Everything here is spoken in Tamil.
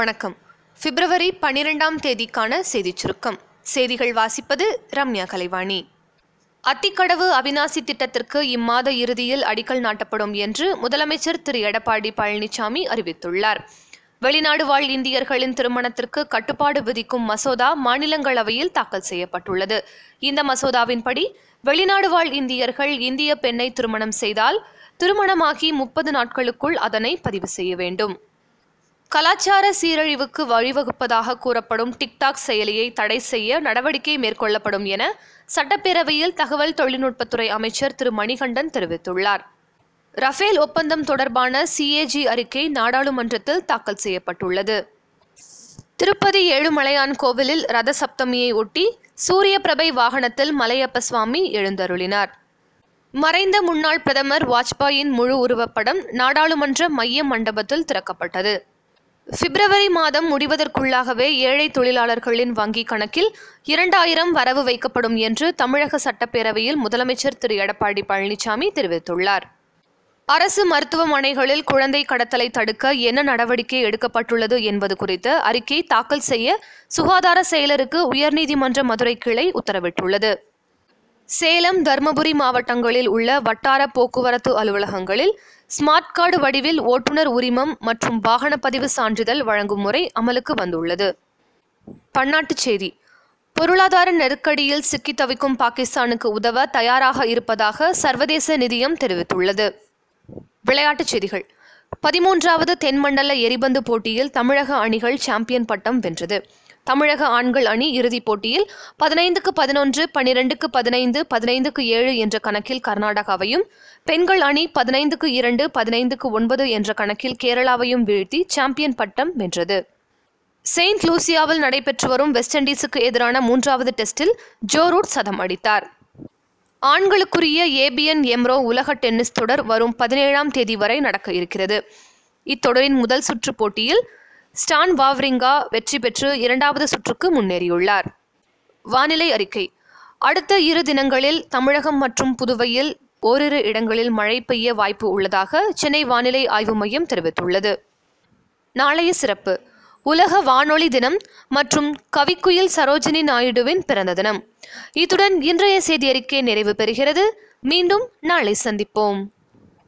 வணக்கம். பிப்ரவரி பனிரெண்டாம் தேதிக்கான செய்திச் சுருக்கம். செய்திகள் வாசிப்பது ரம்யா கலைவாணி. அத்திக்கடவு அவிநாசி திட்டத்திற்கு இம்மாத இறுதியில் அடிக்கல் நாட்டப்படும் என்று முதலமைச்சர் திரு. எடப்பாடி பழனிசாமி அறிவித்துள்ளார். வெளிநாடு வாழ் இந்தியர்களின் திருமணத்திற்கு கட்டுப்பாடு விதிக்கும் மசோதா மாநிலங்களவையில் தாக்கல் செய்யப்பட்டுள்ளது. இந்த மசோதாவின்படி வெளிநாடு வாழ் இந்தியர்கள் இந்திய பெண்ணை திருமணம் செய்தால் திருமணமாகி முப்பது நாட்களுக்குள் அதனை பதிவு செய்ய வேண்டும். கலாச்சார சீரழிவுக்கு வழிவகுப்பதாக கூறப்படும் டிக்டாக் செயலியை தடை செய்ய நடவடிக்கை மேற்கொள்ளப்படும் என சட்டப்பேரவையில் தகவல் தொழில்நுட்பத்துறை அமைச்சர் திரு. மணிகண்டன் தெரிவித்துள்ளார். ரஃபேல் ஒப்பந்தம் தொடர்பான சிஏஜி அறிக்கை நாடாளுமன்றத்தில் தாக்கல் செய்யப்பட்டுள்ளது. திருப்பதி ஏழுமலையான் கோவிலில் ரத சப்தமியை ஒட்டி சூரிய பிரபை வாகனத்தில் மலையப்ப சுவாமி எழுந்தருளினார். மறைந்த முன்னாள் பிரதமர் வாஜ்பாயின் முழு உருவப்படம் நாடாளுமன்ற மைய மண்டபத்தில் திறக்கப்பட்டது. பிப்ரவரி மாதம் முடிவதற்குள்ளாகவே ஏழை தொழிலாளர்களின் வங்கி கணக்கில் இரண்டாயிரம் வரவு வைக்கப்படும் என்று தமிழக சட்டப்பேரவையில் முதலமைச்சர் திரு. எடப்பாடி பழனிசாமி தெரிவித்துள்ளார். அரசு மருத்துவமனைகளில் குழந்தை கடத்தலை தடுக்க என்ன நடவடிக்கை எடுக்கப்பட்டுள்ளது என்பது குறித்து அறிக்கை தாக்கல் செய்ய சுகாதார செயலருக்கு உயர்நீதிமன்ற மதுரை கிளை உத்தரவிட்டுள்ளது. சேலம் தருமபுரி மாவட்டங்களில் உள்ள வட்டார போக்குவரத்து அலுவலகங்களில் ஸ்மார்ட் கார்டு வடிவில் ஓட்டுநர் உரிமம் மற்றும் வாகன பதிவு சான்றிதழ் வழங்கும் முறை அமலுக்கு வந்துள்ளது. பன்னாட்டுச் செய்தி. பொருளாதார நெருக்கடியில் சிக்கி தவிக்கும் பாகிஸ்தானுக்கு உதவ தயாராக இருப்பதாக சர்வதேச நிதியம் தெரிவித்துள்ளது. விளையாட்டுச் செய்திகள். பதிமூன்றாவது தென்மண்டல எரிபந்து போட்டியில் தமிழக அணிகள் சாம்பியன் பட்டம் வென்றது. தமிழக ஆண்கள் அணி இறுதிப் போட்டியில் பதினைந்துக்கு பதினொன்று பனிரெண்டுக்கு பதினைந்து பதினைந்துக்கு ஏழு என்ற கணக்கில் கர்நாடகாவையும் பெண்கள் அணி பதினைந்துக்கு இரண்டு பதினைந்துக்கு ஒன்பது என்ற கணக்கில் கேரளாவையும் வீழ்த்தி சாம்பியன் பட்டம் வென்றது. செயின்ட் லூசியாவில் நடைபெற்று வரும் வெஸ்ட் இண்டீஸுக்கு எதிரான மூன்றாவது டெஸ்டில் ஜோ ரூட் சதம் அடித்தார். ஆண்களுக்குரிய ஏபிஎன் எம்ரோ உலக டென்னிஸ் தொடர் வரும் பதினேழாம் தேதி வரை நடக்க இருக்கிறது. இத்தொடரின் முதல் சுற்று போட்டியில் ஸ்டான் வாவ்ரிங்கா வெற்றி பெற்று இரண்டாவது சுற்றுக்கு முன்னேறியுள்ளார். வானிலை அறிக்கை. அடுத்த இரு தினங்களில் தமிழகம் மற்றும் புதுவையில் ஓரிரு இடங்களில் மழை பெய்ய வாய்ப்பு உள்ளதாக சென்னை வானிலை ஆய்வு மையம் தெரிவித்துள்ளது. நாளைய சிறப்பு. உலக வானொலி தினம் மற்றும் கவிக்குயில் சரோஜினி நாயுடுவின் பிறந்த தினம். இத்துடன் இன்றைய செய்தி அறிக்கை நிறைவு பெறுகிறது. மீண்டும் நாளை சந்திப்போம்.